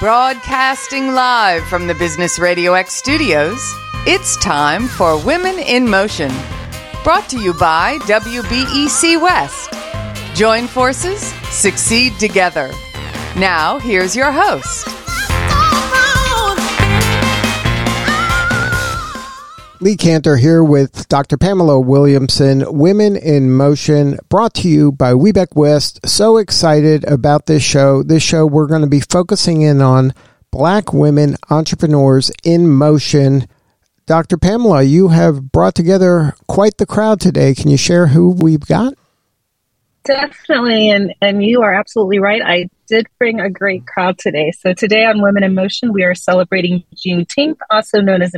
Broadcasting live from the Business Radio X studios, it's time for Women in Motion. Brought to you by WBEC West. Join forces, succeed together. Now, here's your host. Lee Kantor here with Dr. Pamela Williamson, Women in Motion, brought to you by WBEC West. So excited about this show. This show, we're going to be focusing in on black women entrepreneurs in motion. Dr. Pamela, you have brought together quite the crowd today. Can you share who we've got? Definitely, and and you are absolutely right. I did bring a great crowd today. So today on Women in Motion, we are celebrating Juneteenth, also known as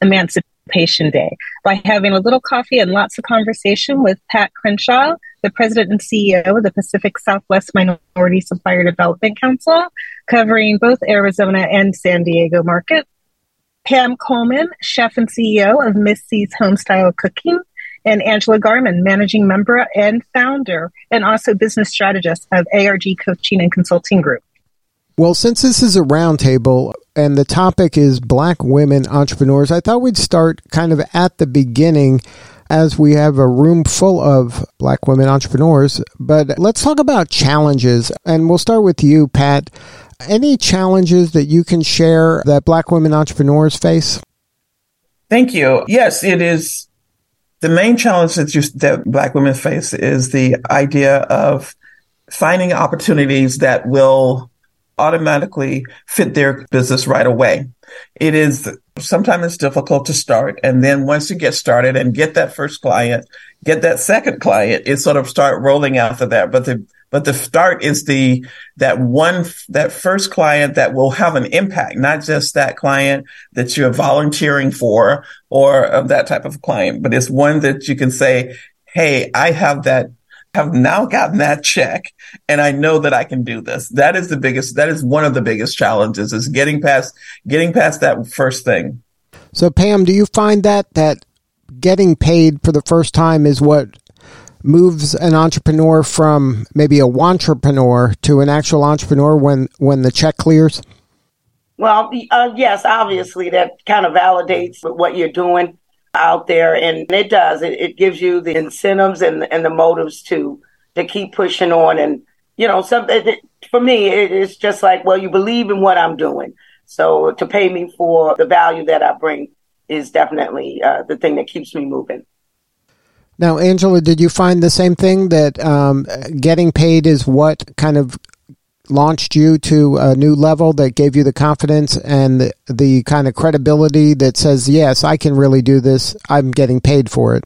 Emancipation Patient Day by having a little coffee and lots of conversation with Pat Crenshaw, the president and CEO of the Pacific Southwest Minority Supplier Development Council, covering both Arizona and San Diego market. Pam Coleman, chef and CEO of Miss C's Homestyle Cooking, and Angela Garmon, managing member and founder, and also business strategist of ARG Coaching and Consulting Group. Well, since this is a roundtable and the topic is black women entrepreneurs, I thought we'd start kind of at the beginning as we have a room full of black women entrepreneurs. But let's talk about challenges. And we'll start with you, Pat. Any challenges that you can share that black women entrepreneurs face? Thank you. Yes, it is. The main challenge that, you, that black women face is the idea of finding opportunities that will automatically fit their business right away. It is sometimes it's difficult to start. And then once you get started and get that first client, get that second client, it sort of start rolling after that. But the, but the start is the, that one, that first client that will have an impact, not just that client that you're volunteering for or of that type of client, but it's one that you can say, Hey, I have that have now gotten that check and I know that I can do this. That is the biggest, that is one of the biggest challenges is getting past, getting past that first thing. So Pam, do you find that, that getting paid for the first time is what moves an entrepreneur from maybe a entrepreneur to an actual entrepreneur when, when the check clears? Well, uh, yes, obviously that kind of validates what you're doing out there, and it does. It, it gives you the incentives and and the motives to to keep pushing on. And you know, some it, for me, it, it's just like, well, you believe in what I'm doing, so to pay me for the value that I bring is definitely uh, the thing that keeps me moving. Now, Angela, did you find the same thing that um, getting paid is what kind of launched you to a new level that gave you the confidence and the, the kind of credibility that says, yes, I can really do this. I'm getting paid for it?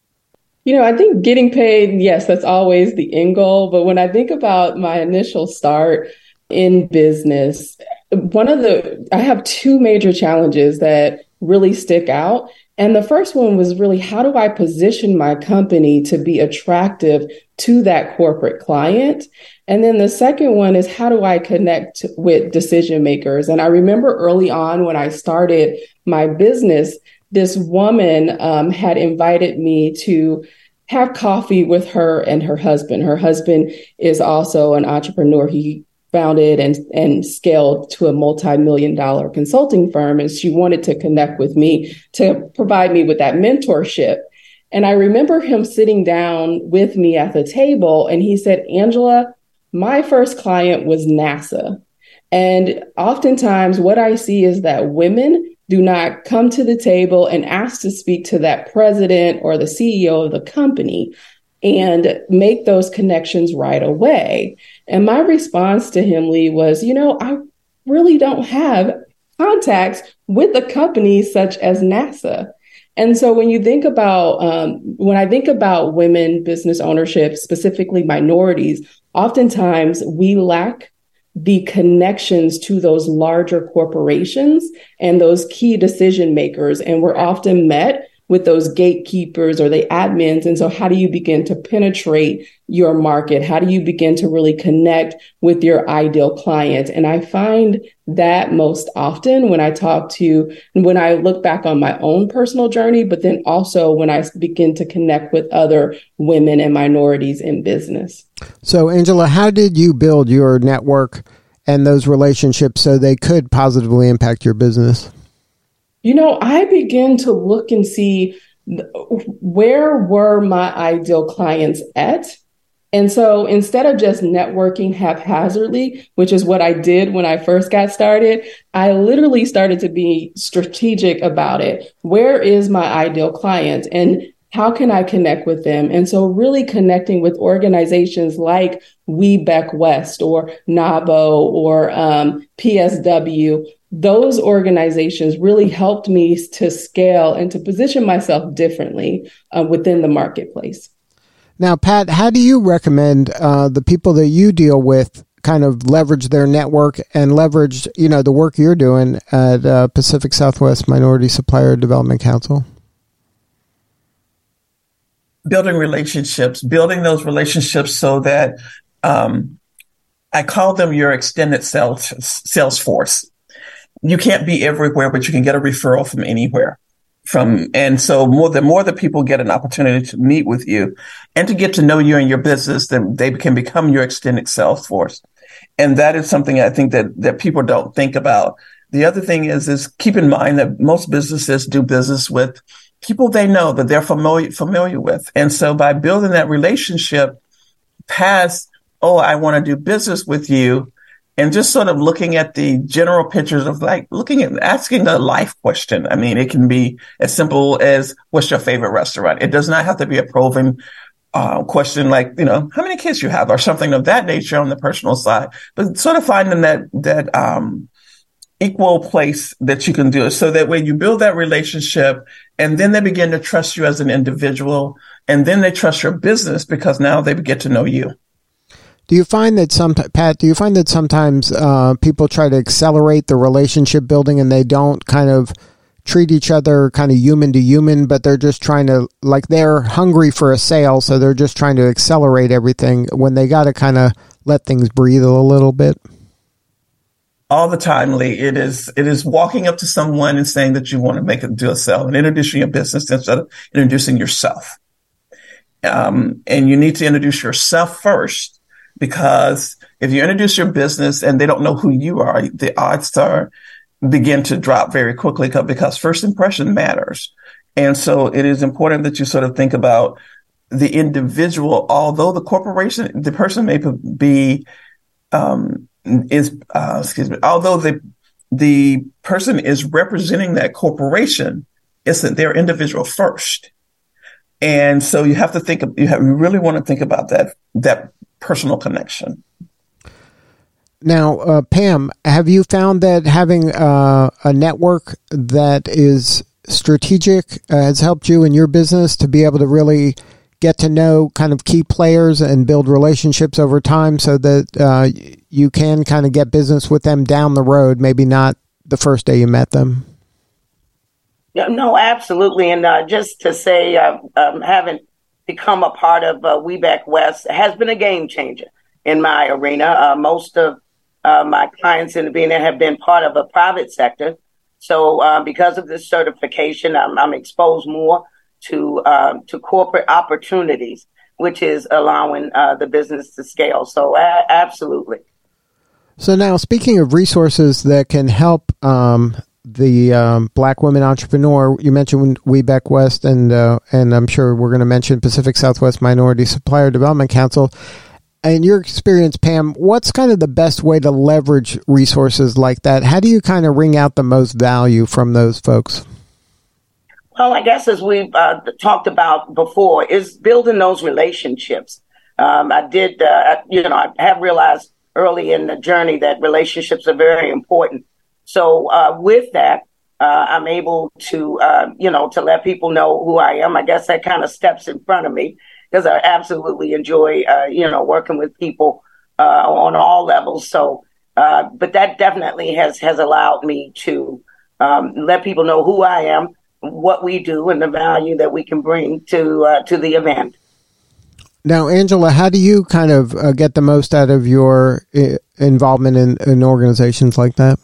You know, I think getting paid, yes, that's always the end goal. But when I think about my initial start in business, one of the, I have two major challenges that really stick out. And the first one was really how do I position my company to be attractive to that corporate client? And then the second one is how do I connect with decision makers? And I remember early on when I started my business, this woman um, had invited me to have coffee with her and her husband. Her husband is also an entrepreneur. He founded and, and scaled to a multi-million dollar consulting firm. And she wanted to connect with me to provide me with that mentorship. And I remember him sitting down with me at the table and he said, Angela, my first client was NASA. And oftentimes, what I see is that women do not come to the table and ask to speak to that president or the CEO of the company and make those connections right away. And my response to him, Lee, was, you know, I really don't have contacts with a company such as NASA. And so when you think about, um, when I think about women business ownership, specifically minorities, oftentimes we lack the connections to those larger corporations and those key decision makers. And we're often met with those gatekeepers or the admins. And so, how do you begin to penetrate your market? How do you begin to really connect with your ideal client? And I find that most often when I talk to, when I look back on my own personal journey, but then also when I begin to connect with other women and minorities in business. So, Angela, how did you build your network? and those relationships so they could positively impact your business? You know, I begin to look and see where were my ideal clients at and so instead of just networking haphazardly, which is what I did when I first got started, I literally started to be strategic about it. Where is my ideal client? And how can I connect with them? And so, really connecting with organizations like We West or NAWBO or um, PSW, those organizations really helped me to scale and to position myself differently uh, within the marketplace. Now, Pat, how do you recommend uh, the people that you deal with kind of leverage their network and leverage, you know, the work you're doing at uh, Pacific Southwest Minority Supplier Development Council? Building relationships, building those relationships so that um, I call them your extended sales sales force. You can't be everywhere, but you can get a referral from anywhere. From and so more the more the people get an opportunity to meet with you and to get to know you and your business then they can become your extended sales force. And that is something i think that that people don't think about. The other thing is is keep in mind that most businesses do business with people they know that they're familiar familiar with. And so by building that relationship past oh i want to do business with you and just sort of looking at the general pictures of like looking at asking a life question. I mean, it can be as simple as what's your favorite restaurant? It does not have to be a proven uh, question like, you know, how many kids you have or something of that nature on the personal side, but sort of finding that, that, um, equal place that you can do it so that when you build that relationship and then they begin to trust you as an individual and then they trust your business because now they get to know you. Do you find that some Pat? Do you find that sometimes uh, people try to accelerate the relationship building and they don't kind of treat each other kind of human to human, but they're just trying to like they're hungry for a sale, so they're just trying to accelerate everything when they got to kind of let things breathe a little bit. All the time, Lee. It is it is walking up to someone and saying that you want to make a do a sale and introducing your business instead of introducing yourself. Um, and you need to introduce yourself first because if you introduce your business and they don't know who you are, the odds are begin to drop very quickly because first impression matters. And so it is important that you sort of think about the individual, although the corporation, the person may be, um, is, uh, excuse me, although the, the person is representing that corporation, it's that they're individual first. And so you have to think, you, have, you really want to think about that, that personal connection. Now, uh, Pam, have you found that having uh, a network that is strategic uh, has helped you in your business to be able to really get to know kind of key players and build relationships over time so that uh, you can kind of get business with them down the road, maybe not the first day you met them? Yeah, no, absolutely. And uh, just to say, uh, um, having become a part of uh, WBEC West has been a game changer in my arena. Uh, most of uh, my clients in the arena have been part of a private sector. So uh, because of this certification, I'm, I'm exposed more to um, to corporate opportunities, which is allowing uh, the business to scale. So absolutely. So now, speaking of resources that can help um, the um, Black Women Entrepreneur. You mentioned WBEC West, and uh, and I'm sure we're going to mention Pacific Southwest Minority Supplier Development Council. In your experience, Pam, what's kind of the best way to leverage resources like that? How do you kind of wring out the most value from those folks? Well, I guess as we've uh, talked about before, is building those relationships. Um, I did, uh, you know, I have realized early in the journey that relationships are very important so uh, with that, uh, I'm able to, uh, you know, to let people know who I am. I guess that kind of steps in front of me because I absolutely enjoy, uh, you know, working with people uh, on all levels. So, uh, but that definitely has has allowed me to um, let people know who I am, what we do, and the value that we can bring to to the event. Now, Angela, how do you kind of get the most out of your involvement in, in organizations like that?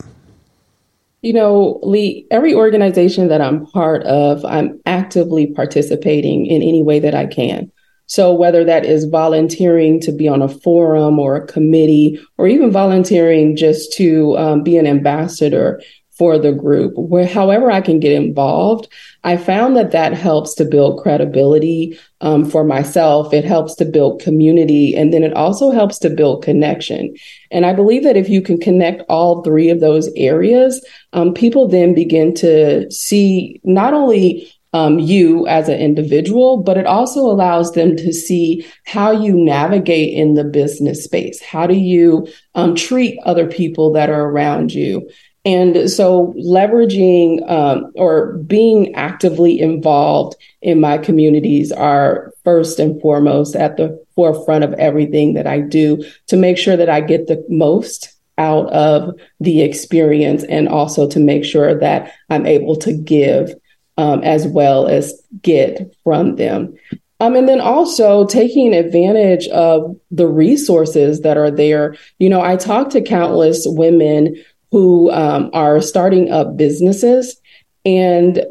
You know, Lee, every organization that I'm part of, I'm actively participating in any way that I can. So, whether that is volunteering to be on a forum or a committee, or even volunteering just to um, be an ambassador for the group, where however I can get involved, I found that that helps to build credibility um, for myself. It helps to build community, and then it also helps to build connection. And I believe that if you can connect all three of those areas, um, people then begin to see not only um, you as an individual, but it also allows them to see how you navigate in the business space. How do you um, treat other people that are around you? And so, leveraging um, or being actively involved in my communities are first and foremost at the forefront of everything that I do to make sure that I get the most out of the experience and also to make sure that I'm able to give um, as well as get from them. Um, and then also taking advantage of the resources that are there. You know, I talk to countless women who um, are starting up businesses and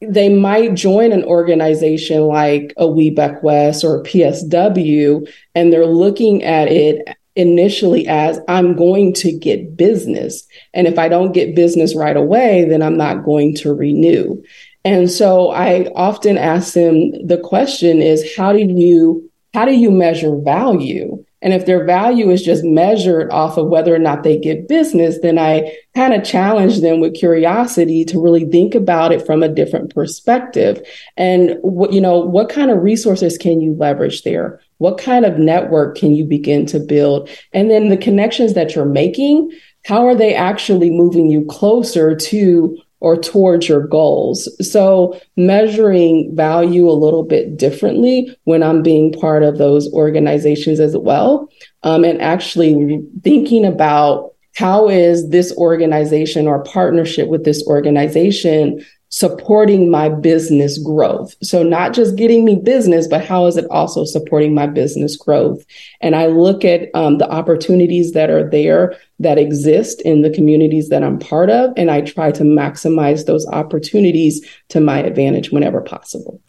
they might join an organization like a WBEC West or a PSW, and they're looking at it initially as I'm going to get business. And if I don't get business right away, then I'm not going to renew. And so I often ask them the question is how do you how do you measure value? And if their value is just measured off of whether or not they get business, then I kind of challenge them with curiosity to really think about it from a different perspective. And what, you know, what kind of resources can you leverage there? What kind of network can you begin to build? And then the connections that you're making, how are they actually moving you closer to or towards your goals. So measuring value a little bit differently when I'm being part of those organizations as well. Um, and actually thinking about how is this organization or partnership with this organization supporting my business growth. So not just getting me business, but how is it also supporting my business growth? And I look at um, the opportunities that are there that exist in the communities that I'm part of, and I try to maximize those opportunities to my advantage whenever possible.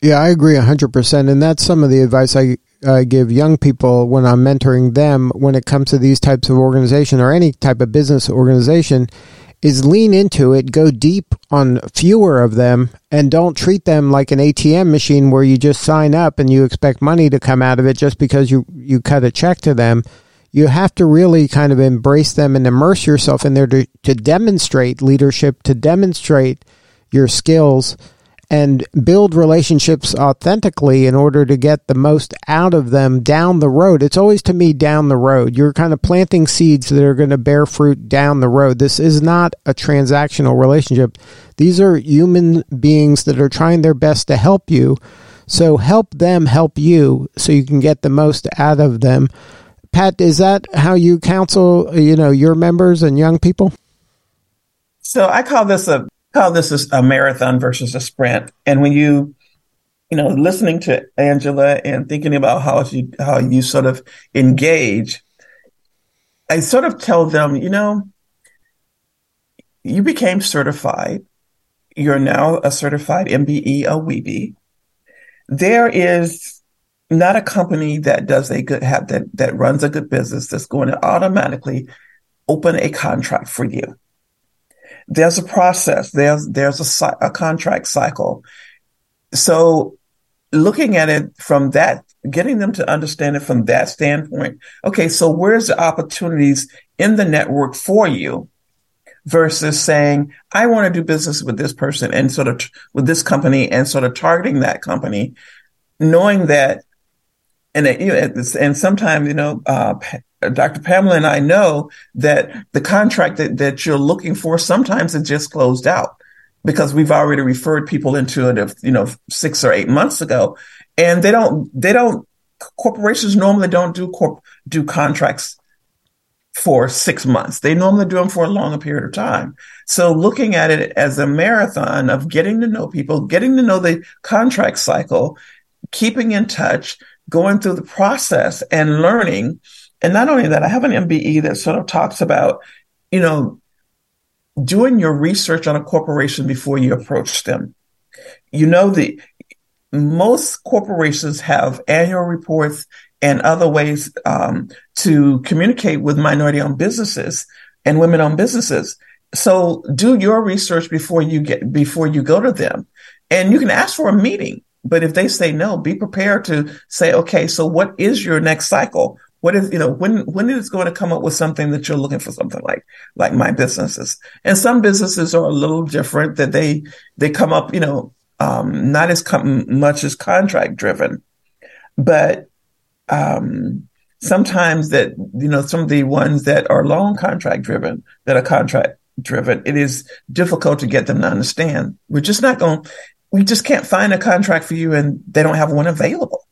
Yeah, I agree 100%. And that's some of the advice I, I give young people when I'm mentoring them when it comes to these types of organization or any type of business organization is lean into it, go deep on fewer of them, and don't treat them like an ATM machine where you just sign up and you expect money to come out of it just because you, you cut a check to them. You have to really kind of embrace them and immerse yourself in there to, to demonstrate leadership, to demonstrate your skills and build relationships authentically in order to get the most out of them down the road. It's always to me down the road. You're kind of planting seeds that are going to bear fruit down the road. This is not a transactional relationship. These are human beings that are trying their best to help you. So help them help you so you can get the most out of them. Pat, is that how you counsel, you know, your members and young people? So I call this a call this is a marathon versus a sprint. And when you, you know, listening to Angela and thinking about how you how you sort of engage, I sort of tell them, you know, you became certified. You're now a certified MBE, a WBE. There is not a company that does a good have that that runs a good business that's going to automatically open a contract for you there's a process. There's there's a, a contract cycle. So looking at it from that, getting them to understand it from that standpoint. Okay, so where's the opportunities in the network for you? Versus saying, I want to do business with this person and sort of t- with this company and sort of targeting that company, knowing that and you know, and sometimes you know uh, Dr. Pamela and I know that the contract that, that you're looking for sometimes it just closed out because we've already referred people into it, you know, six or eight months ago, and they don't they don't corporations normally don't do corp do contracts for six months. They normally do them for a longer period of time. So looking at it as a marathon of getting to know people, getting to know the contract cycle, keeping in touch, going through the process and learning and not only that, I have an MBE that sort of talks about, you know, doing your research on a corporation before you approach them. You know, the, most corporations have annual reports and other ways um, to communicate with minority owned businesses and women owned businesses. So do your research before you get before you go to them. And you can ask for a meeting. But if they say no, be prepared to say, okay, so what is your next cycle? What is, you know, when, when is going to come up with something that you're looking for something like, like my businesses? And some businesses are a little different that they, they come up, you know, um, not as com- much as contract driven, but, um, sometimes that, you know, some of the ones that are long contract driven, that are contract driven, it is difficult to get them to understand. We're just not going, we just can't find a contract for you and they don't have one available.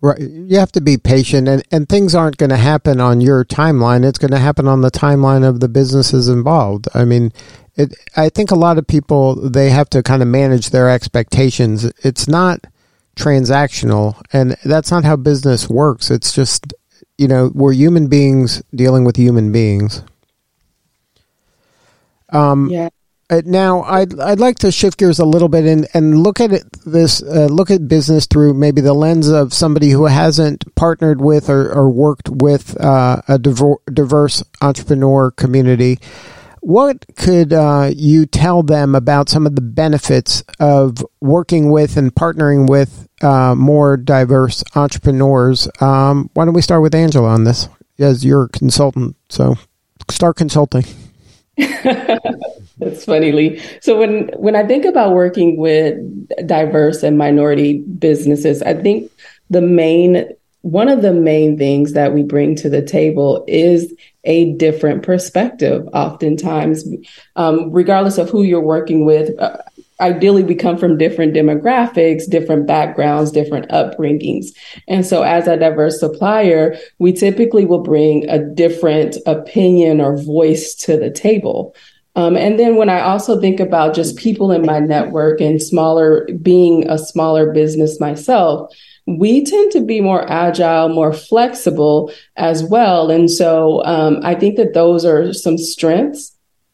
Right. You have to be patient and, and things aren't going to happen on your timeline. It's going to happen on the timeline of the businesses involved. I mean, it, I think a lot of people, they have to kind of manage their expectations. It's not transactional and that's not how business works. It's just, you know, we're human beings dealing with human beings. Um, yeah. Uh, now, I'd I'd like to shift gears a little bit and, and look at it, this uh, look at business through maybe the lens of somebody who hasn't partnered with or, or worked with uh, a diverse entrepreneur community. What could uh, you tell them about some of the benefits of working with and partnering with uh, more diverse entrepreneurs? Um, why don't we start with Angela on this as your consultant? So, start consulting. That's funny, Lee. So when when I think about working with diverse and minority businesses, I think the main one of the main things that we bring to the table is a different perspective. Oftentimes, um, regardless of who you're working with, uh, ideally we come from different demographics, different backgrounds, different upbringings. And so as a diverse supplier, we typically will bring a different opinion or voice to the table. Um, and then when I also think about just people in my network and smaller, being a smaller business myself, we tend to be more agile, more flexible as well. And so um, I think that those are some strengths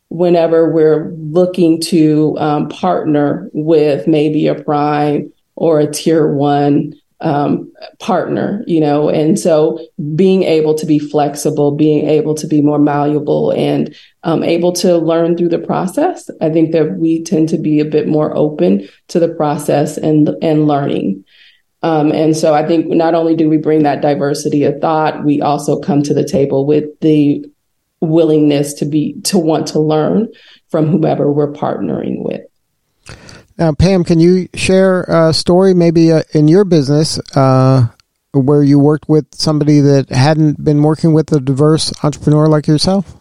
whenever we're looking to um, partner with maybe a prime or a tier one um, partner, you know, and so being able to be flexible, being able to be more malleable and um, able to learn through the process. I think that we tend to be a bit more open to the process and and learning. Um, and so I think not only do we bring that diversity of thought, we also come to the table with the willingness to be to want to learn from whomever we're partnering with. Now, Pam, can you share a story maybe uh, in your business uh, where you worked with somebody that hadn't been working with a diverse entrepreneur like yourself?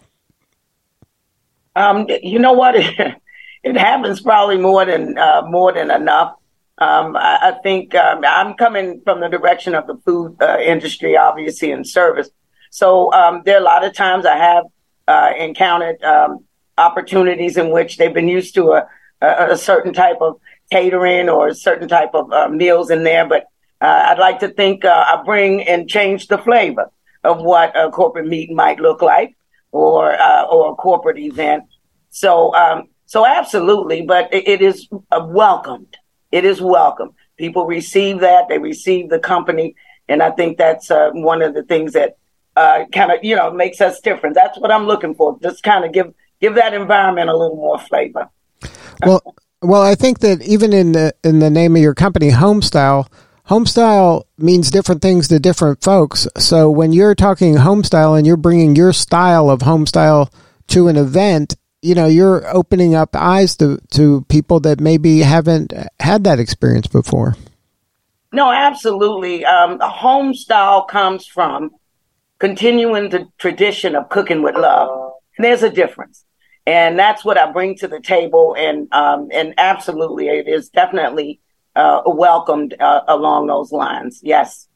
Um, you know what? it happens probably more than uh, more than enough. Um, I, I, think um, I'm coming from the direction of the food uh, industry, obviously, and service. So um, there are a lot of times I have uh, encountered um, opportunities in which they've been used to a, a, a certain type of catering or a certain type of uh, meals in there. But uh, I'd like to think uh, I bring and change the flavor of what a corporate meeting might look like or uh, or a corporate event. So um, so absolutely, but it, it is uh, welcomed. It is welcome. People receive that. They receive the company, and I think that's one of the things that kind of you know makes us different. That's what I'm looking for. Just kind of give give that environment a little more flavor. Well, well, I think that even in the in the name of your company, Homestyle, Homestyle means different things to different folks. So when you're talking Homestyle and you're bringing your style of Homestyle to an event, you know, you're opening up eyes to to people that maybe haven't had that experience before. No, absolutely. Um, Homestyle comes from continuing the tradition of cooking with love. And there's a difference and that's what I bring to the table. And um, and absolutely, it is definitely uh, welcomed uh, along those lines. Yes.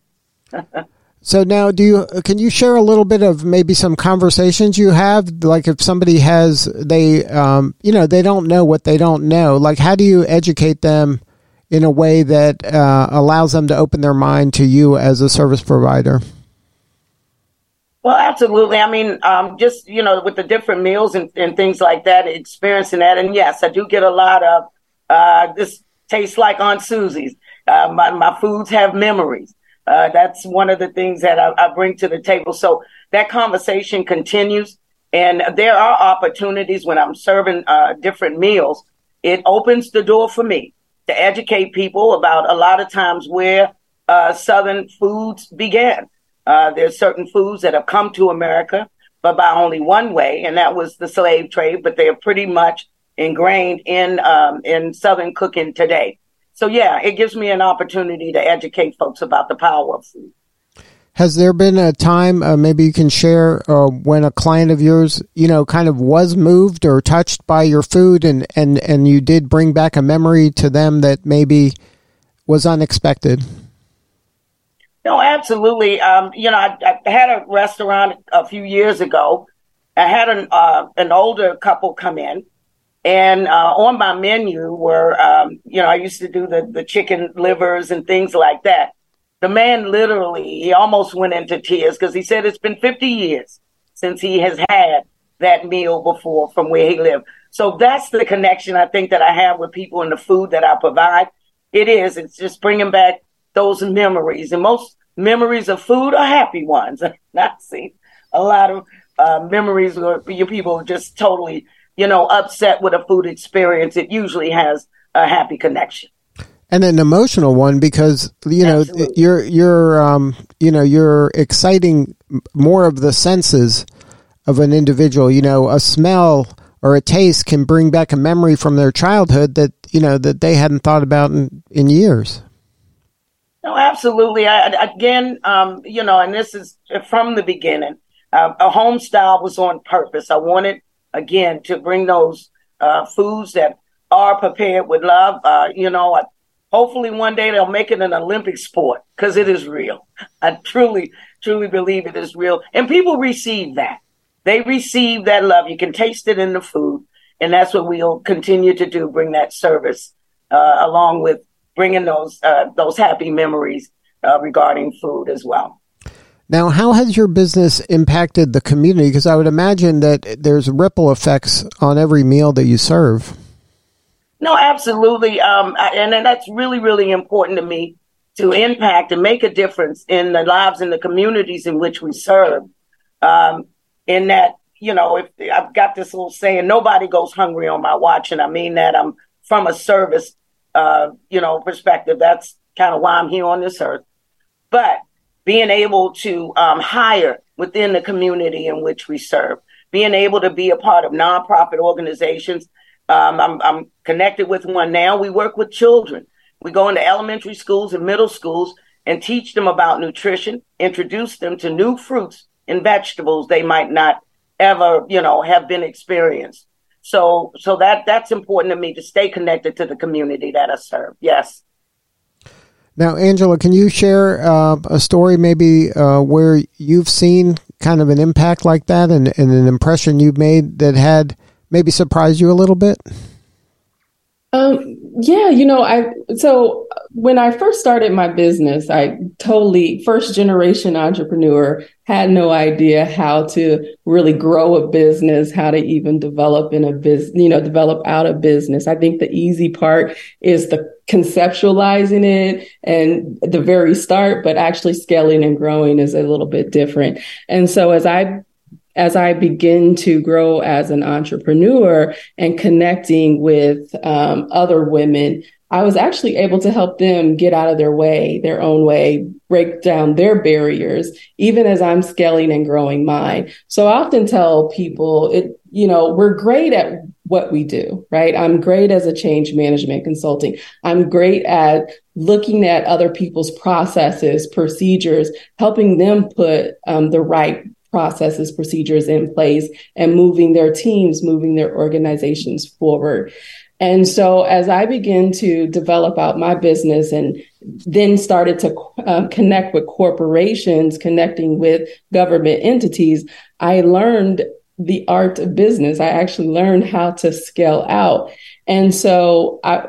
so now, do you can you share a little bit of maybe some conversations you have? Like if somebody has they um, you know they don't know what they don't know. Like how do you educate them? In a way that uh, allows them to open their mind to you as a service provider. Well, absolutely. I mean, um, just you know, with the different meals and, and things like that, experiencing that, and yes, I do get a lot of uh, this tastes like Aunt Susie's. Uh, my, my foods have memories. Uh, that's one of the things that I, I, bring to the table. So that conversation continues. And there are opportunities when I'm serving uh, different meals. It opens the door for me to educate people about a lot of times where uh, Southern foods began. Uh, there's certain foods that have come to America, but by only one way, and that was the slave trade. But they are pretty much ingrained in um, in Southern cooking today. So yeah, it gives me an opportunity to educate folks about the power of food. Has there been a time, uh, maybe you can share, uh, when a client of yours, you know, kind of was moved or touched by your food, and and and you did bring back a memory to them that maybe was unexpected? No, absolutely. Um, you know, I, I, had a restaurant a few years ago. I had an uh, an older couple come in, and uh, on my menu were, um, you know, I used to do the the chicken livers and things like that. The man literally, he almost went into tears because he said it's been 50 years since he has had that meal before from where he lived. So that's the connection I think that I have with people and the food that I provide. It is. It's just bringing back those memories. And most memories of food are happy ones. I've not seen a lot of uh, memories where your people just totally, you know, upset with a food experience. It usually has a happy connection. And an emotional one because you know Absolutely. you're you're um, you know you're exciting more of the senses of an individual. You know, a smell or a taste can bring back a memory from their childhood that you know that they hadn't thought about in, in years. No, absolutely. I, again, um, you know, and this is from the beginning. Uh, a home style was on purpose. I wanted, again, to bring those uh, foods that are prepared with love. Uh, you know, I, hopefully one day they'll make it an Olympic sport because it is real. I truly, truly believe it is real. And people receive that. They receive that love. You can taste it in the food. And that's what we'll continue to do, bring that service uh, along with bringing those uh, those happy memories uh, regarding food as well. Now, how has your business impacted the community? Because I would imagine that there's ripple effects on every meal that you serve. No, absolutely, um, and, and that's really, really important to me to impact and make a difference in the lives and the communities in which we serve. Um, in that, you know, if I've got this little saying, nobody goes hungry on my watch, and I mean that I'm from a service uh, you know, perspective. That's kind of why I'm here on this earth. But being able to um, hire within the community in which we serve, being able to be a part of nonprofit organizations. Um, I'm, I'm connected with one now. We work with children. We go into elementary schools and middle schools and teach them about nutrition, introduce them to new fruits and vegetables they might not ever, you know, have been experienced. So so that that's important to me to stay connected to the community that I serve. Yes. Now, Angela, can you share uh, a story maybe uh, where you've seen kind of an impact like that and, and an impression you've made that had maybe surprised you a little bit? Um, yeah, you know, I so when I first started my business, I totally first generation entrepreneur had no idea how to really grow a business, how to even develop in a business, you know, develop out a business. I think the easy part is the conceptualizing it and the very start, but actually scaling and growing is a little bit different. And so as I as I begin to grow as an entrepreneur and connecting with um, other women, I was actually able to help them get out of their way, their own way, break down their barriers, even as I'm scaling and growing mine. So I often tell people, it, you know, we're great at what we do, right? I'm great as a change management consulting. I'm great at looking at other people's processes, procedures, helping them put um, the right processes, procedures in place, and moving their teams, moving their organizations forward. And so, as I began to develop out my business and then started to uh, connect with corporations, connecting with government entities, I learned the art of business. I actually learned how to scale out. And so, I,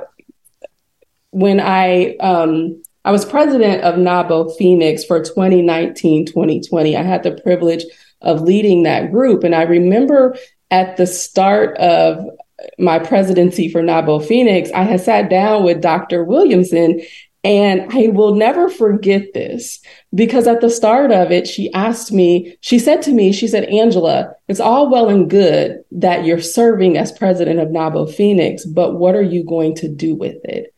when I um, I was president of NAWBO Phoenix for 2019 2020. I had the privilege of leading that group. And I remember at the start of my presidency for NAWBO Phoenix, I had sat down with Dr. Williamson and I will never forget this because at the start of it, she asked me, she said to me, she said, Angela, it's all well and good that you're serving as president of NAWBO Phoenix, but what are you going to do with it?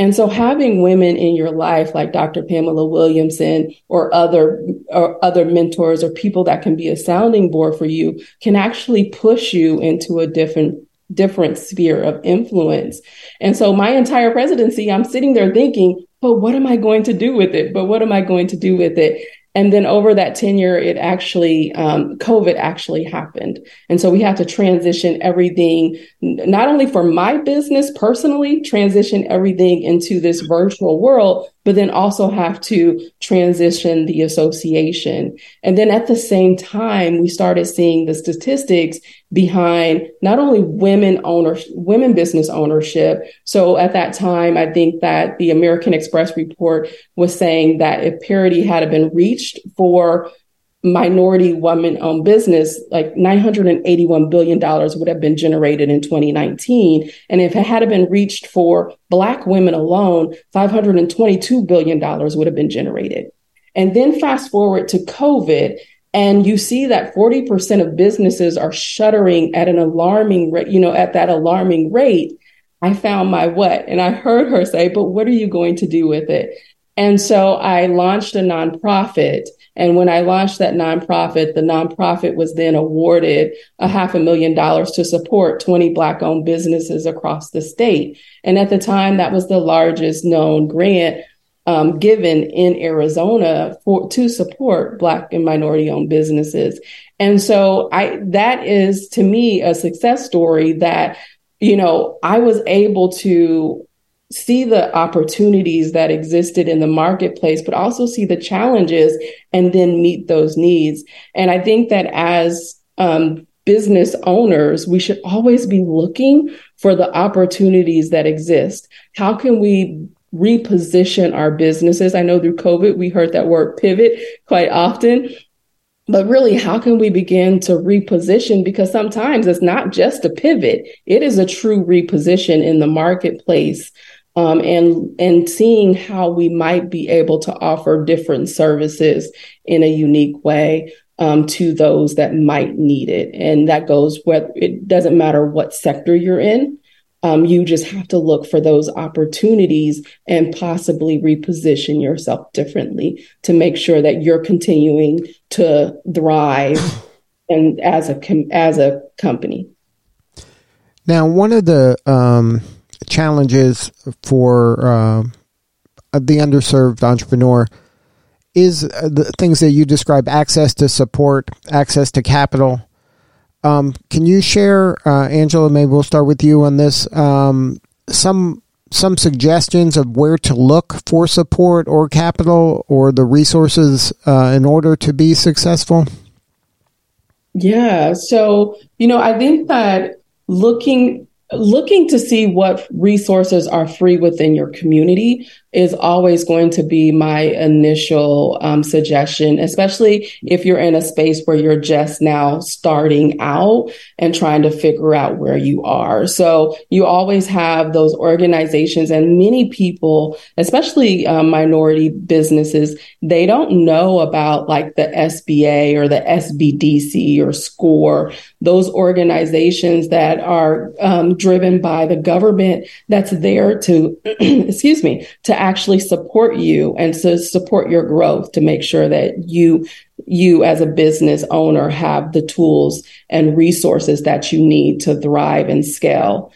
And so having women in your life like Dr. Pamela Williamson or other or other mentors or people that can be a sounding board for you can actually push you into a different different sphere of influence. And so my entire presidency, I'm sitting there thinking, but what am I going to do with it? But what am I going to do with it? And then over that tenure, it actually, um, COVID actually happened. And so we had to transition everything, not only for my business personally, transition everything into this virtual world, but then also have to transition the association. And then at the same time, we started seeing the statistics behind not only women owners, women business ownership. So at that time, I think that the American Express report was saying that if parity had been reached for minority women owned business, like $981 billion would have been generated in 2019. And if it had been reached for Black women alone, $522 billion would have been generated. And then fast forward to COVID, and you see that 40% of businesses are shuttering at an alarming rate, you know, at that alarming rate. I found my what? And I heard her say, but what are you going to do with it? And so I launched a nonprofit and when I launched that nonprofit, the nonprofit was then awarded a half a million dollars to support 20 Black owned businesses across the state. And at the time, that was the largest known grant um, given in Arizona for to support Black and minority owned businesses. And so I that is to me a success story that you know I was able to see the opportunities that existed in the marketplace, but also see the challenges and then meet those needs. And I think that as um, business owners, we should always be looking for the opportunities that exist. How can we reposition our businesses? I know through COVID, we heard that word pivot quite often. But really, how can we begin to reposition? Because sometimes it's not just a pivot, it is a true reposition in the marketplace um, and and seeing how we might be able to offer different services in a unique way um, to those that might need it. And that goes whether it doesn't matter what sector you're in. Um, you just have to look for those opportunities and possibly reposition yourself differently to make sure that you're continuing to thrive and as a as a company. Now, one of the um challenges for uh, the underserved entrepreneur is uh, the things that you describe access to support, access to capital. Um, can you share, uh, Angela? Maybe we'll start with you on this. Um, some some suggestions of where to look for support or capital or the resources uh, in order to be successful. Yeah. So you know, I think that looking looking to see what resources are free within your community is always going to be my initial um, suggestion, especially if you're in a space where you're just now starting out and trying to figure out where you are. So you always have those organizations and many people, especially um, minority businesses, they don't know about like the SBA or the SBDC or SCORE, those organizations that are um, driven by the government that's there to, excuse me, to actually support you and to support your growth to make sure that you you as a business owner have the tools and resources that you need to thrive and scale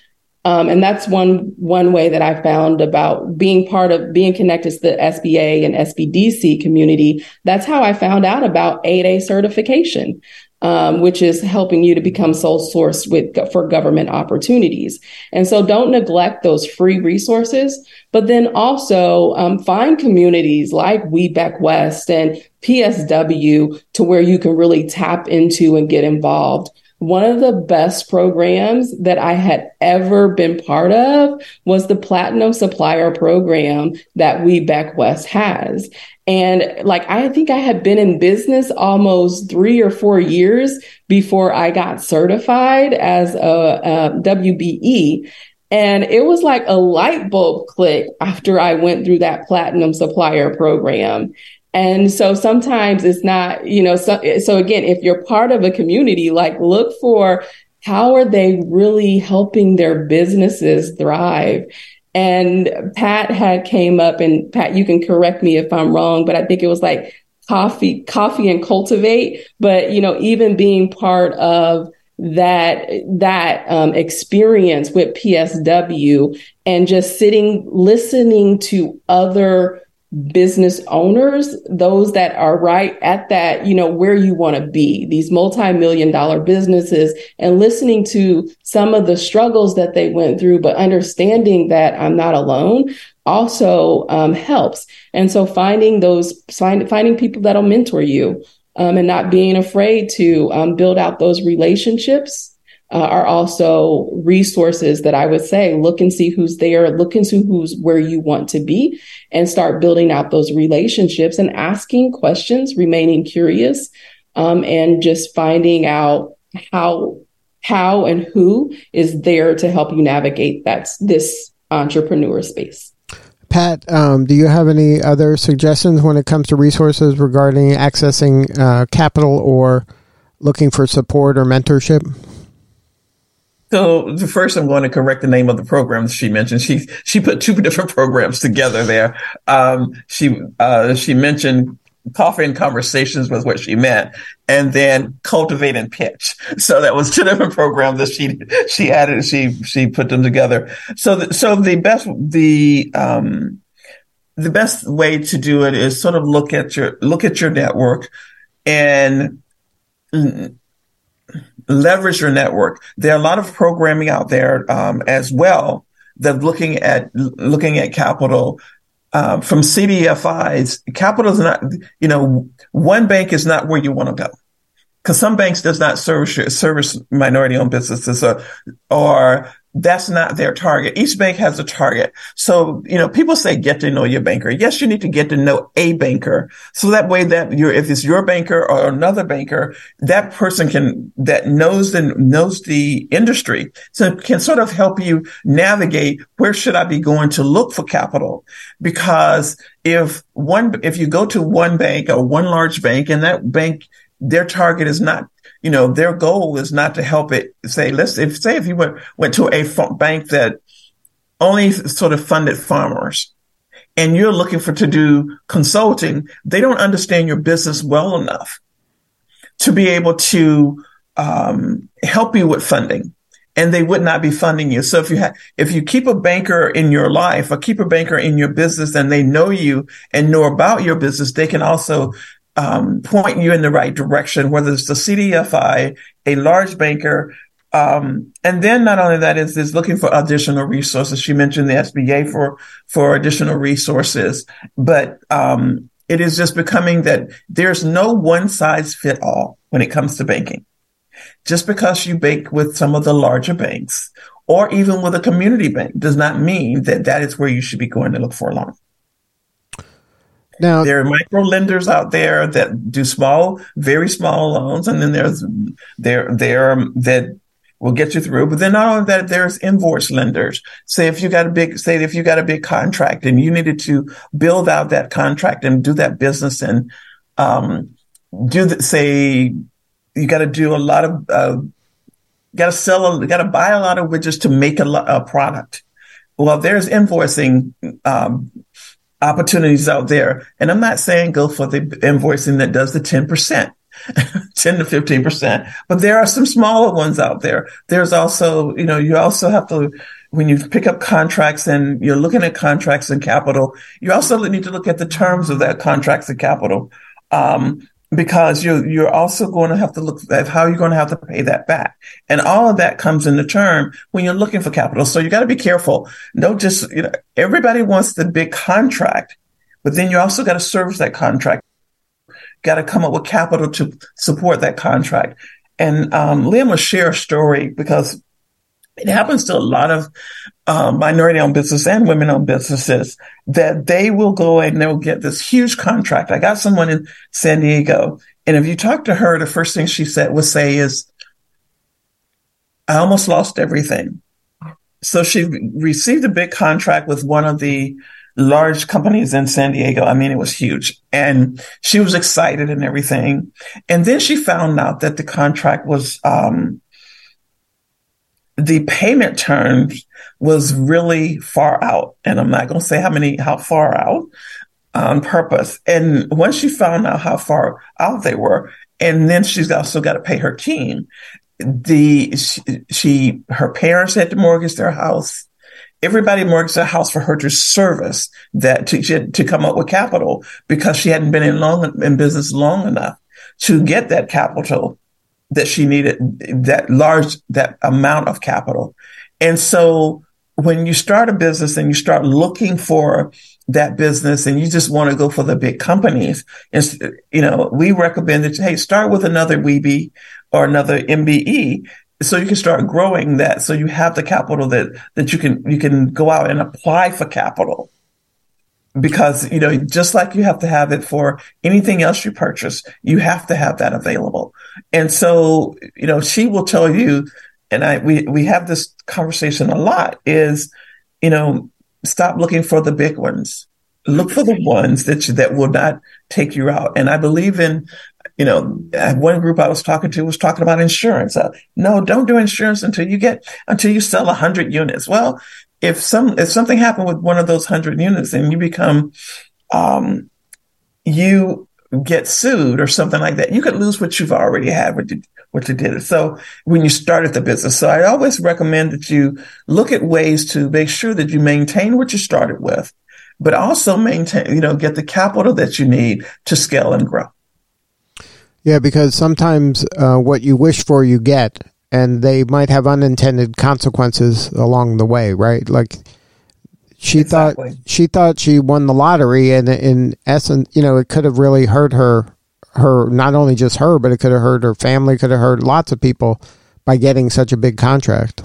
um, and that's one one way that I found about being part of being connected to the SBA and SBDC community. That's how I found out about 8A certification um, which is helping you to become sole source with for government opportunities. And so, don't neglect those free resources, but then also um, find communities like WBEC West and PSW to where you can really tap into and get involved. One of the best programs that I had ever been part of was the Platinum Supplier Program that WBEC West has. And like, I think I had been in business almost three or four years before I got certified as a, a WBE. And it was like a light bulb click after I went through that platinum supplier program. And so sometimes it's not, you know, so, so again, if you're part of a community, like look for how are they really helping their businesses thrive? And Pat had came up and Pat, you can correct me if I'm wrong, but I think it was like coffee, coffee and cultivate. But, you know, even being part of that that um, experience with PSW and just sitting listening to other business owners those that are right at that you know where you want to be these multi-million dollar businesses and listening to some of the struggles that they went through but understanding that i'm not alone also um, helps. And so finding those find, finding people that'll mentor you um, and not being afraid to um, build out those relationships uh, are also resources that I would say look and see who's there, look see who's where you want to be, and start building out those relationships and asking questions, remaining curious, um, and just finding out how how and who is there to help you navigate that this entrepreneur space. Pat, um, do you have any other suggestions when it comes to resources regarding accessing uh, capital or looking for support or mentorship? So first, I'm going to correct the name of the program she mentioned. She she put two different programs together there. Um, she uh, she mentioned coffee and conversations was what she meant, and then cultivate and pitch. So that was two different programs that she she added. She she put them together. So the, so the best the um the best way to do it is sort of look at your look at your network and leverage your network. There are a lot of programming out there um, as well that looking at looking at capital um, from CDFIs, capital is not, you know, one bank is not where you want to go. Because some banks does not service service minority owned businesses or, or that's not their target. Each bank has a target. So, you know, people say get to know your banker. Yes, you need to get to know a banker. So that way that you're, if it's your banker or another banker, that person can, that knows the, knows the industry. So can sort of help you navigate where should I be going to look for capital? Because if one, if you go to one bank or one large bank and that bank, their target is not you know, their goal is not to help it say, let's, if, say if you went, went to a bank that only sort of funded farmers and you're looking for to do consulting, they don't understand your business well enough to be able to um, help you with funding and they would not be funding you. So if you have, if you keep a banker in your life or keep a banker in your business and they know you and know about your business, they can also um, point you in the right direction, whether it's the CDFI, a large banker, um, and then not only that is, is looking for additional resources. She mentioned the SBA for, for additional resources, but, um, it is just becoming that there's no one size fit all when it comes to banking. Just because you bank with some of the larger banks or even with a community bank does not mean that that is where you should be going to look for a loan. Now there are micro lenders out there that do small, very small loans, and then there's there there that will get you through. But then not only that, there's invoice lenders. Say if you got a big, say if you got a big contract and you needed to build out that contract and do that business and um, do the, say you got to do a lot of uh, got to sell, got to buy a lot of widgets to make a, a product. Well, there's invoicing um, opportunities out there. And I'm not saying go for the invoicing that does the 10%. 10 to 15%. But there are some smaller ones out there. There's also, you know, you also have to, when you pick up contracts and you're looking at contracts and capital, you also need to look at the terms of that contracts and capital. Um, because you're you're also going to have to look at how you're going to have to pay that back, and all of that comes in the term when you're looking for capital. So you got to be careful. Don't just you know everybody wants the big contract, but then you also got to service that contract. Got to come up with capital to support that contract, And um, Liam will share a story because it happens to a lot of um, minority owned businesses and women owned businesses that they will go and they'll get this huge contract. I got someone in San Diego, and if you talk to her, the first thing she said would say is, I almost lost everything. So she received a big contract with one of the large companies in San Diego. I mean, it was huge and she was excited and everything. And then she found out that the contract was, um, the payment terms was really far out. And I'm not going to say how many, how far out on purpose. And once she found out how far out they were, and then she's also got to pay her team. The she, she her parents had to mortgage their house. Everybody mortgaged their house for her to service that to to come up with capital because she hadn't been in long in business long enough to get that capital that she needed that large that amount of capital. And so when you start a business and you start looking for that business and you just want to go for the big companies, and you know, we recommend that hey, start with another WBE or another MBE so you can start growing that so you have the capital that that you can you can go out and apply for capital because you know just like you have to have it for anything else you purchase you have to have that available. And so you know she will tell you and i we we have this conversation a lot is you know stop looking for the big ones. Look for the ones that you, that will not take you out. And i believe in you know one group i was talking to was talking about insurance. Uh, no don't do insurance until you get until you sell 100 units. Well if some if something happened with one of those 100 units and you become um you get sued or something like that you could lose what you've already had what you, what you did. So when you started the business so i always recommend that you look at ways to make sure that you maintain what you started with but also maintain you know get the capital that you need to scale and grow. Yeah because sometimes uh, what you wish for you get and they might have unintended consequences along the way right? Like she exactly. thought she thought she won the lottery and in essence you know it could have really hurt her her not only just her but it could have hurt her family could have hurt lots of people by getting such a big contract.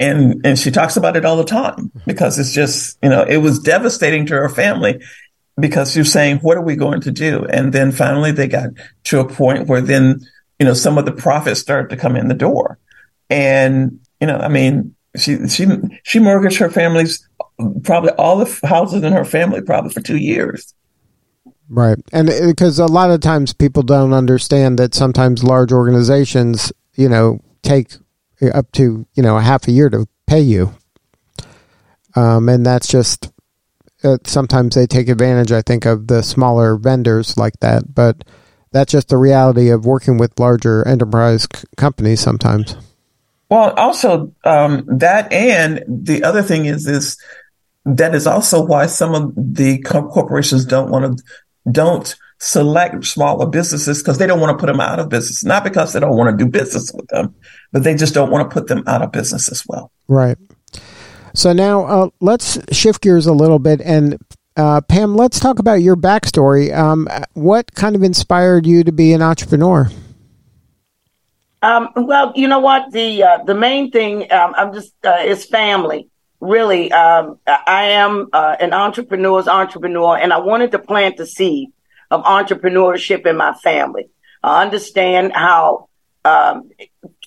And and she talks about it all the time because it's just you know it was devastating to her family because you're saying what are we going to do? And then finally they got to a point where then you know some of the profits started to come in the door and you know i mean she she she mortgaged her family's probably all the houses in her family probably for two years. Right, and because a lot of times people don't understand that sometimes large organizations, you know, take up to you know a half a year to pay you, um, and that's just uh, sometimes they take advantage. I think of the smaller vendors like that, but that's just the reality of working with larger enterprise c- companies sometimes. Well, also um, that, and the other thing is, is that is also why some of the corporations don't want to don't select smaller businesses because they don't want to put them out of business. Not because they don't want to do business with them, but they just don't want to put them out of business as well. Right. So now uh, let's shift gears a little bit and. Uh, Pam, let's talk about your backstory. Um, what kind of inspired you to be an entrepreneur? Um, well, you know what? The uh, the main thing um, I'm just uh, is family. Really, um, I am uh, an entrepreneur's entrepreneur, and I wanted to plant the seed of entrepreneurship in my family. I understand how, um,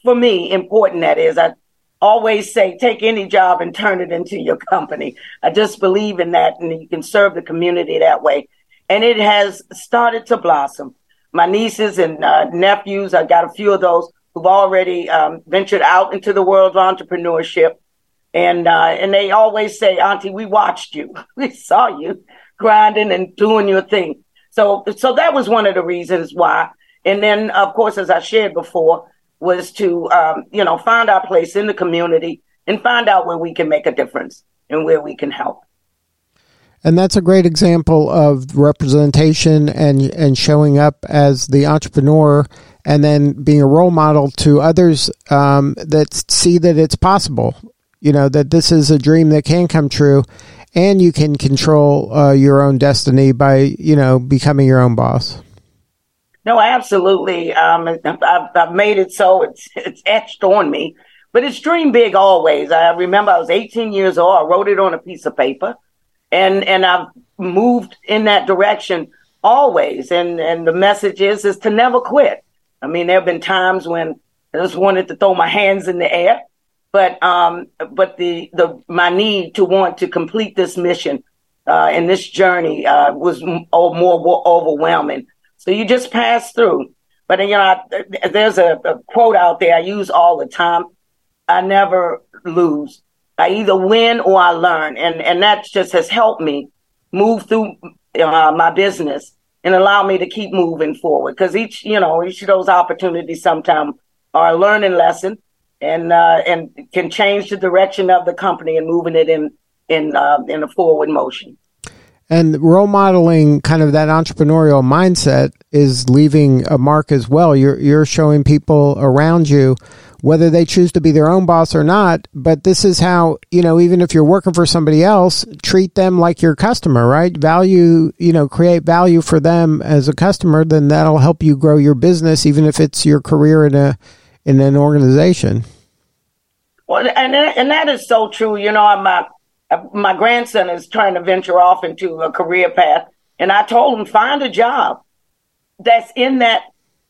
for me, important that is. I always say, take any job and turn it into your company. I just believe in that, and you can serve the community that way. And it has started to blossom. My nieces and uh, nephews, I got a few of those who've already um, ventured out into the world of entrepreneurship. And uh, and they always say, Auntie, we watched you. we saw you grinding and doing your thing. So so that was one of the reasons why. And then of course, as I shared before, was to um, you know find our place in the community and find out where we can make a difference and where we can help. And that's a great example of representation and and showing up as the entrepreneur and then being a role model to others um, that see that it's possible. You know that this is a dream that can come true, and you can control uh, your own destiny by you know becoming your own boss. No, absolutely. Um, I've, I've made it so it's it's etched on me. But it's dream big always. I remember I was 18 years old. I wrote it on a piece of paper, and and I've moved in that direction always. And and the message is is to never quit. I mean, there have been times when I just wanted to throw my hands in the air, but um, but the the my need to want to complete this mission uh, and this journey uh, was more, more overwhelming. So you just pass through. But you know, I, there's a, a quote out there I use all the time. I never lose. I either win or I learn, and and that just has helped me move through uh, my business and allow me to keep moving forward. Because each you know each of those opportunities sometimes are a learning lesson, and uh, and can change the direction of the company and moving it in in uh, in a forward motion. And role modeling kind of that entrepreneurial mindset is leaving a mark as well. You're you're showing people around you whether they choose to be their own boss or not, but this is how, you know, even if you're working for somebody else, treat them like your customer, right? Value, you know, create value for them as a customer, then that'll help you grow your business even if it's your career in a in an organization. Well, and and that is so true. You know, my my grandson is trying to venture off into a career path, and I told him find a job that's in that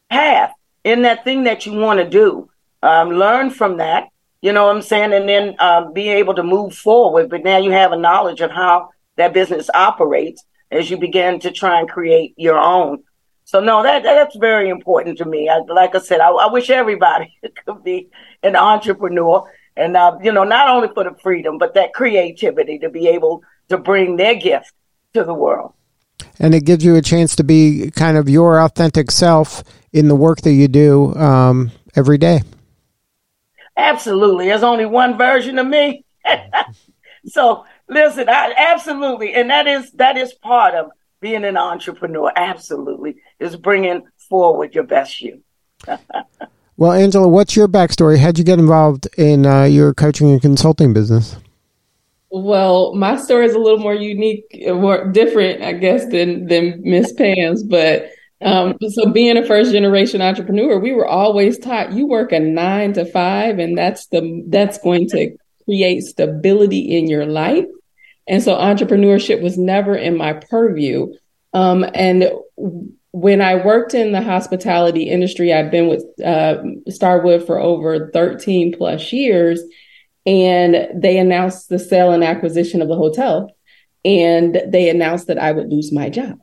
path, in that thing that you want to do. Um, learn from that. You know what I'm saying, and then um, be able to move forward. But now you have a knowledge of how that business operates as you begin to try and create your own. So no, that that's very important to me. I, like I said, I, I wish everybody could be an entrepreneur and uh, you know not only for the freedom but that creativity to be able to bring their gift to the world. And it gives you a chance to be kind of your authentic self in the work that you do um, every day. Absolutely. There's only one version of me. So listen I, absolutely. And that is that is part of being an entrepreneur. Absolutely. Is bringing forward your best you Well, Angela, what's your backstory? How'd you get involved in uh, your coaching and consulting business? Well, my story is a little more unique, more different, I guess, than than Miss Pam's. But um, so, being a first generation entrepreneur, we were always taught you work a nine to five, and that's the that's going to create stability in your life. And so, entrepreneurship was never in my purview. Um, and when I worked in the hospitality industry, I've been with uh, Starwood for over 13 plus years, and they announced the sale and acquisition of the hotel, and they announced that I would lose my job.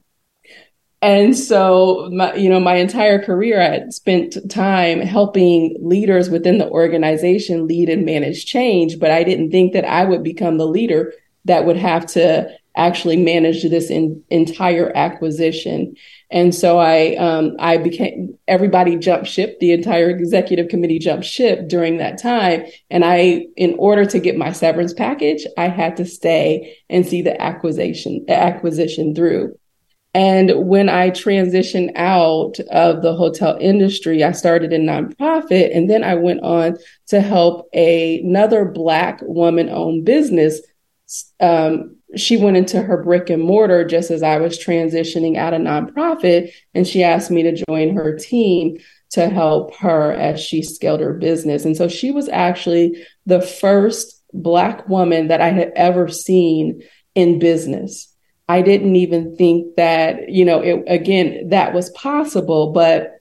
And so, my, you know, my entire career, I had spent time helping leaders within the organization lead and manage change, but I didn't think that I would become the leader that would have to actually managed this in, entire acquisition. And so I um, I became everybody jumped ship. The entire executive committee jumped ship during that time. And I, in order to get my severance package, I had to stay and see the acquisition acquisition through. And when I transitioned out of the hotel industry, I started in nonprofit, and then I went on to help a, another Black woman-owned business um, she went into her brick and mortar just as I was transitioning out of nonprofit, and she asked me to join her team to help her as she scaled her business. And so she was actually the first Black woman that I had ever seen in business. I didn't even think that, you know, it, again, that was possible, but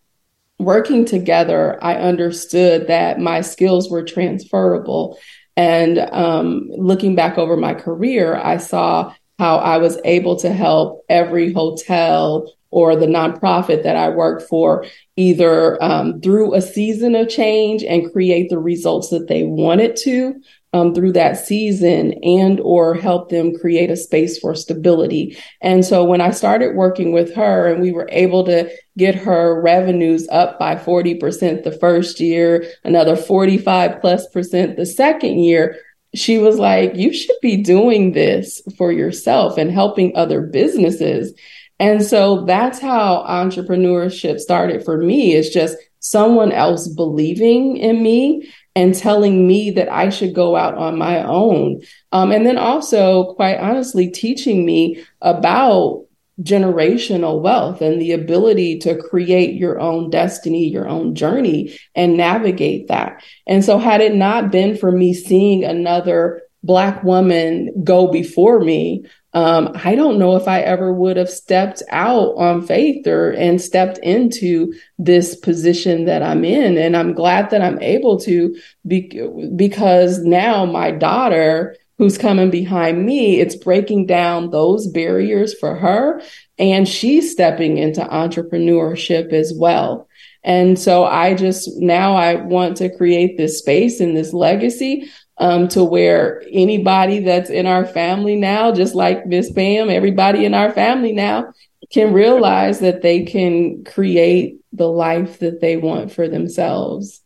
working together, I understood that my skills were transferable and um, looking back over my career, I saw how I was able to help every hotel or the nonprofit that I worked for either um, through a season of change and create the results that they wanted to, um, through that season and or help them create a space for stability. And so when i started working with her and we were able to get her revenues up by 40% the first year another 45 plus percent the second year she was like you should be doing this for yourself and helping other businesses. And so that's how entrepreneurship started for me it's just someone else believing in me and telling me that I should go out on my own. Um, and then also, quite honestly, teaching me about generational wealth and the ability to create your own destiny, your own journey, and navigate that. And so, had it not been for me seeing another Black woman go before me, um, I don't know if I ever would have stepped out on faith or and stepped into this position that I'm in. And I'm glad that I'm able to be, because now my daughter who's coming behind me, it's breaking down those barriers for her. And she's stepping into entrepreneurship as well. And so I just now I want to create this space and this legacy um, to where anybody that's in our family now, just like Miss Pam, everybody in our family now can realize that they can create the life that they want for themselves.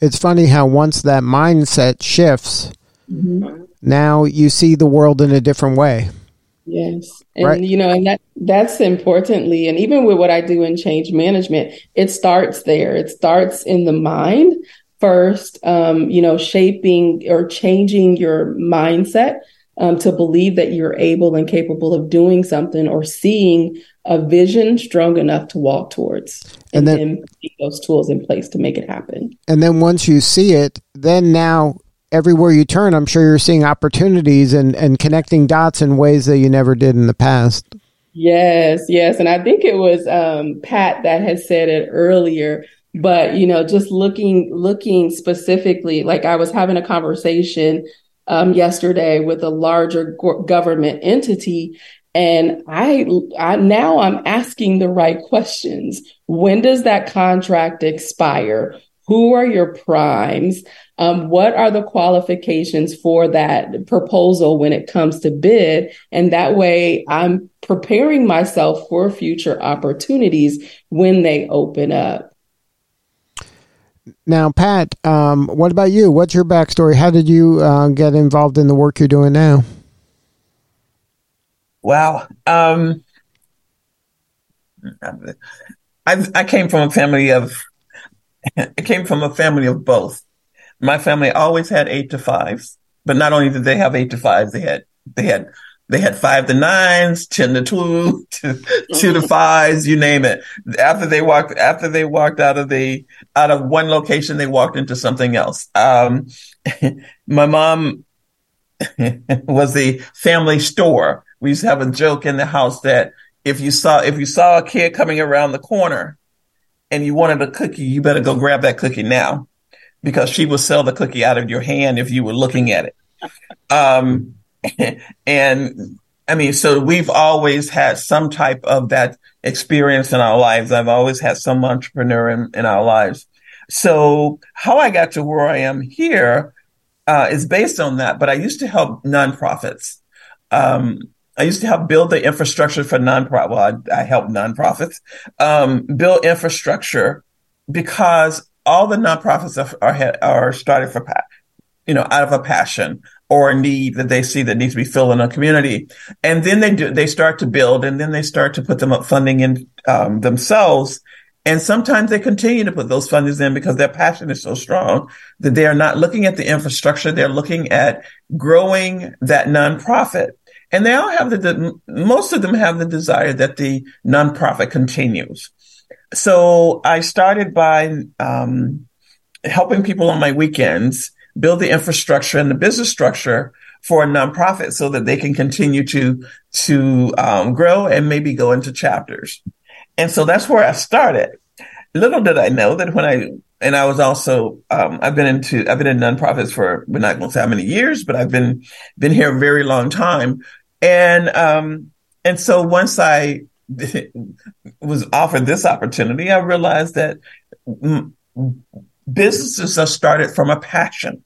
It's funny how once that mindset shifts, mm-hmm now you see the world in a different way. Yes. And right. you know, and that that's importantly, and even with what I do in change management, it starts there. It starts in the mind first, um, you know, shaping or changing your mindset um, to believe that you're able and capable of doing something or seeing a vision strong enough to walk towards and, and then, then those tools in place to make it happen. And then once you see it, then now everywhere you turn, I'm sure you're seeing opportunities and, and connecting dots in ways that you never did in the past. Yes, yes. And I think it was um, Pat that had said it earlier. But you know, just looking looking specifically, like I was having a conversation um, yesterday with a larger go- government entity, and I, I now I'm asking the right questions. When does that contract expire? Who are your primes? Um, what are the qualifications for that proposal when it comes to bid? And that way I'm preparing myself for future opportunities when they open up. Now, Pat, um, what about you? What's your backstory? How did you uh, get involved in the work you're doing now? Wow. Um, I, I came from a family of it came from a family of both. My family always had eight to fives, but not only did they have eight to fives, they had they had they had five to nines, ten to two, two, two to fives, you name it. After they walked after they walked out of the out of one location, they walked into something else. Um, my mom was the family store. We used to have a joke in the house that if you saw if you saw a kid coming around the corner and you wanted a cookie, you better go grab that cookie now because she will sell the cookie out of your hand if you were looking at it. Um, and I mean, so we've always had some type of that experience in our lives. I've always had some entrepreneur in, in our lives. So how I got to where I am here uh, is based on that. But I used to help nonprofits. Um, I used to help build the infrastructure for nonprofit. Well, I, I help nonprofits um, build infrastructure because all the nonprofits are, are, are started for, you know, out of a passion or a need that they see that needs to be filled in a community. And then they do, they start to build and then they start to put them up funding in um, themselves. And sometimes they continue to put those fundings in because their passion is so strong that they are not looking at the infrastructure. They're looking at growing that nonprofit. And they all have the, most of them have the desire that the nonprofit continues. So I started by um, helping people on my weekends build the infrastructure and the business structure for a nonprofit so that they can continue to to um, grow and maybe go into chapters. And so that's where I started. Little did I know that when I and I was also um, I've been into I've been in nonprofits for we're not going to say how many years, but I've been been here a very long time. And um, and so once I was offered this opportunity, I realized that businesses are started from a passion.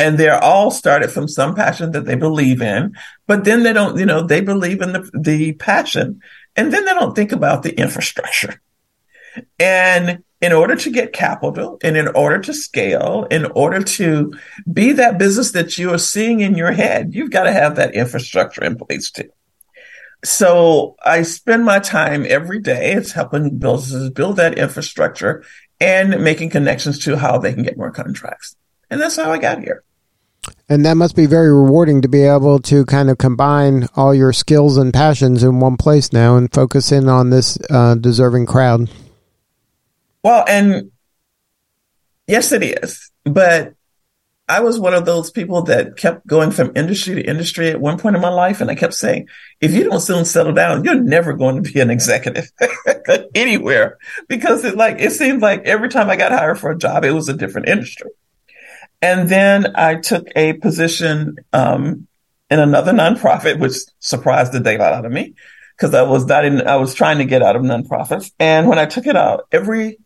And they're all started from some passion that they believe in, but then they don't, you know, they believe in the, the passion and then they don't think about the infrastructure. And in order to get capital and in order to scale, in order to be that business that you are seeing in your head, you've got to have that infrastructure in place too. So I spend my time every day. It's helping businesses build that infrastructure and making connections to how they can get more contracts. And that's how I got here. And that must be very rewarding to be able to kind of combine all your skills and passions in one place now and focus in on this uh, deserving crowd. Well, and yes, it is. But I was one of those people that kept going from industry to industry at one point in my life. And I kept saying, if you don't soon settle down, you're never going to be an executive anywhere because it like, it seemed like every time I got hired for a job, it was a different industry. And then I took a position, um, in another nonprofit, which surprised the daylight out of me because I was not in, I was trying to get out of nonprofits. And when I took it out, every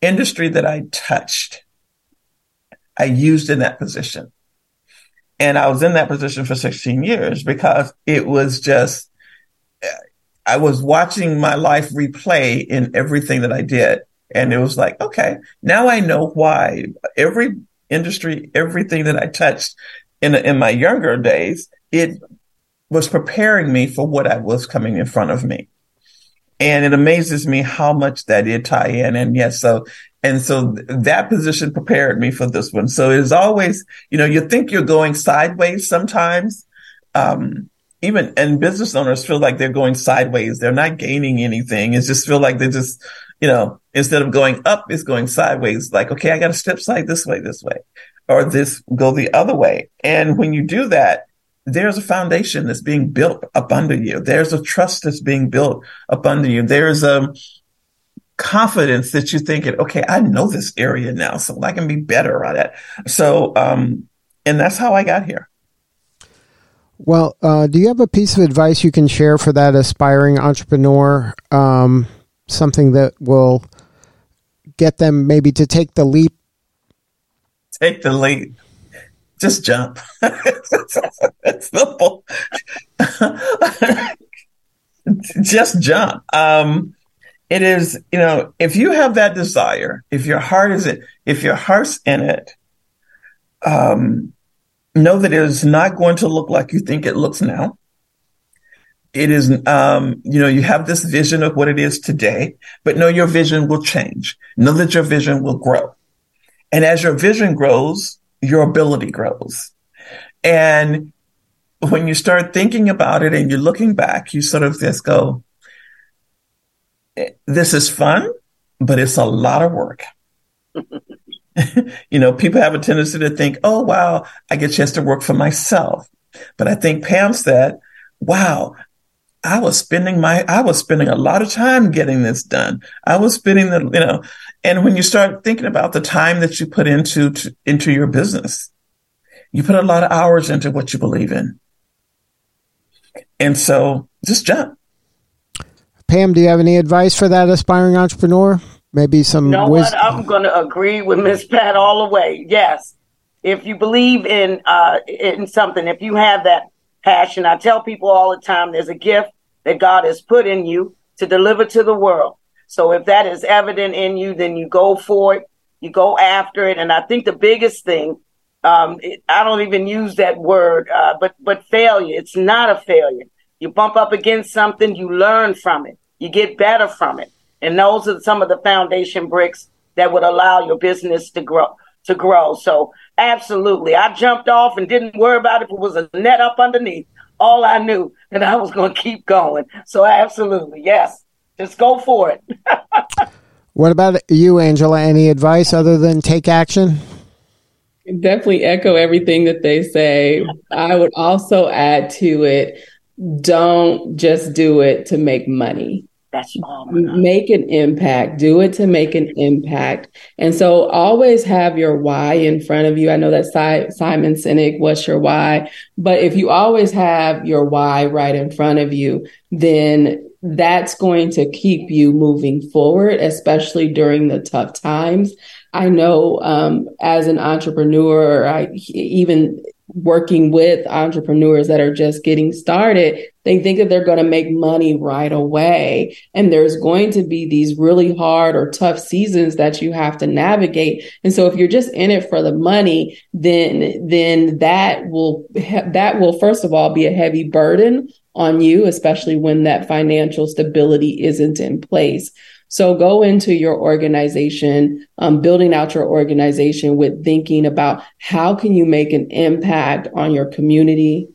industry that I touched, I used in that position. And I was in that position for 16 years because it was just, I was watching my life replay in everything that I did. And it was like, okay, now I know why every industry, everything that I touched in, in my younger days, it was preparing me for what I was coming in front of me. And it amazes me how much that did tie in. And yes, so and so that position prepared me for this one. So it is always, you know, you think you're going sideways sometimes. Um, even and business owners feel like they're going sideways. They're not gaining anything. It's just feel like they're just, you know, instead of going up, it's going sideways. Like, okay, I got to step side this way, this way, or this go the other way. And when you do that, there's a foundation that's being built up under you. There's a trust that's being built up under you. There's a, confidence that you're thinking, okay, I know this area now, so I can be better at it. So, um, and that's how I got here. Well, uh, do you have a piece of advice you can share for that aspiring entrepreneur? Um, something that will get them maybe to take the leap? Take the leap. Just jump. it's simple. Just jump. Um, it is, you know, if you have that desire, if your heart is it, if your heart's in it, um, know that it is not going to look like you think it looks now. It is, um, you know, you have this vision of what it is today, but know your vision will change. Know that your vision will grow. And as your vision grows, your ability grows. And when you start thinking about it and you're looking back, you sort of just go, this is fun, but it's a lot of work. you know, people have a tendency to think, oh, wow, I get a chance to work for myself. But I think Pam said, wow, I was spending my, I was spending a lot of time getting this done. I was spending the, you know, and when you start thinking about the time that you put into, to, into your business, you put a lot of hours into what you believe in. And so just jump. Pam, do you have any advice for that aspiring entrepreneur? Maybe some. You know wisdom? what? I'm going to agree with Miss Pat all the way. Yes, if you believe in uh, in something, if you have that passion, I tell people all the time, there's a gift that God has put in you to deliver to the world. So if that is evident in you, then you go for it, you go after it. And I think the biggest thing, um, it, I don't even use that word, uh, but but failure. It's not a failure. You bump up against something, you learn from it, you get better from it. And those are some of the foundation bricks that would allow your business to grow to grow. So absolutely. I jumped off and didn't worry about if it was a net up underneath. All I knew that I was going to keep going. So absolutely. Yes. Just go for it. what about you, Angela? Any advice other than take action? Definitely echo everything that they say. I would also add to it don't just do it to make money. That's all. Make an impact. Do it to make an impact. And so always have your why in front of you. I know that Simon Sinek, what's your why? But if you always have your why right in front of you, then that's going to keep you moving forward, especially during the tough times. I know um, as an entrepreneur, I even working with entrepreneurs that are just getting started, they think that they're going to make money right away. And there's going to be these really hard or tough seasons that you have to navigate. And so if you're just in it for the money, then, then that will, that will first of all be a heavy burden on you, especially when that financial stability isn't in place. So go into your organization, um, building out your organization with thinking about how can you make an impact on your community,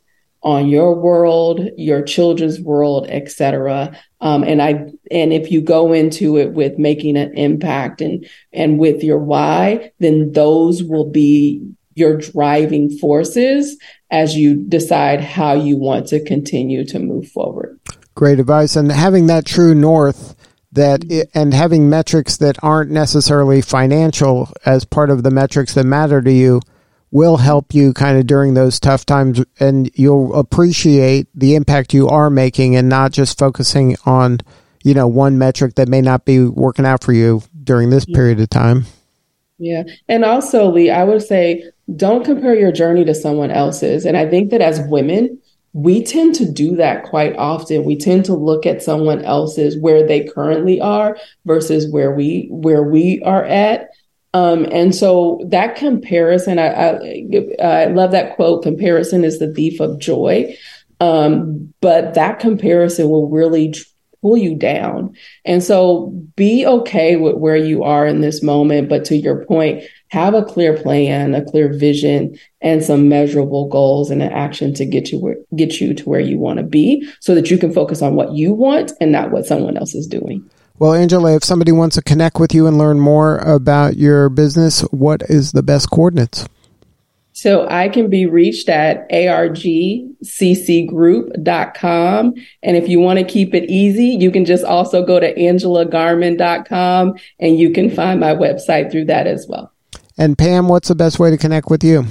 on your world, your children's world, etc. Um, and I and if you go into it with making an impact and and with your why, then those will be your driving forces as you decide how you want to continue to move forward. Great advice, and having that true north that mm-hmm. it, and having metrics that aren't necessarily financial as part of the metrics that matter to you will help you kind of during those tough times and you'll appreciate the impact you are making and not just focusing on you know one metric that may not be working out for you during this yeah. period of time. Yeah. And also lee i would say don't compare your journey to someone else's. And i think that as women we tend to do that quite often we tend to look at someone else's where they currently are versus where we where we are at um, and so that comparison, I, I, I, love that quote comparison is the thief of joy. Um, but that comparison will really pull you down. And so be okay with where you are in this moment. But to your point, have a clear plan, a clear vision, and some measurable goals and an action to get you where, get you to where you want to be so that you can focus on what you want and not what someone else is doing. Well, Angela, if somebody wants to connect with you and learn more about your business, what is the best coordinates? So I can be reached at argccgroup.com. And if you want to keep it easy, you can just also go to angelagarmon.com and you can find my website through that as well. And Pam, what's the best way to connect with you?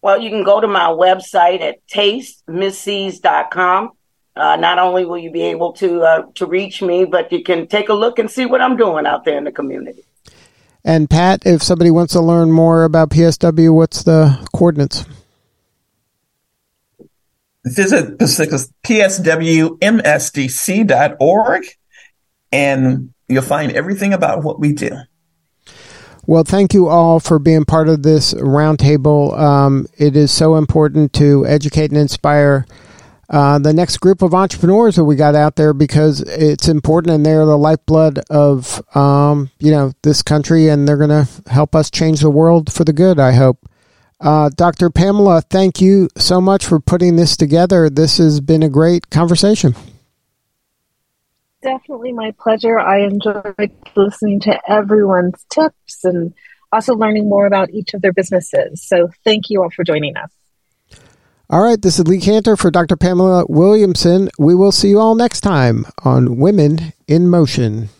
Well, you can go to my website at tastemissc's.com uh, not only will you be able to uh, to reach me, but you can take a look and see what I'm doing out there in the community. And Pat, if somebody wants to learn more about PSW, what's the coordinates? Visit pswmsdc.org and you'll find everything about what we do. Well, thank you all for being part of this roundtable. Um, it is so important to educate and inspire uh, the next group of entrepreneurs that we got out there because it's important and they're the lifeblood of um, you know this country and they're going to help us change the world for the good i hope. Uh, dr pamela thank you so much for putting this together. This has been a great conversation. Definitely my pleasure. I enjoyed listening to everyone's tips and also learning more about each of their businesses. So thank you all for joining us all right, this is Lee Kantor for Dr. Pamela Williamson. We will see you all next time on Women in Motion.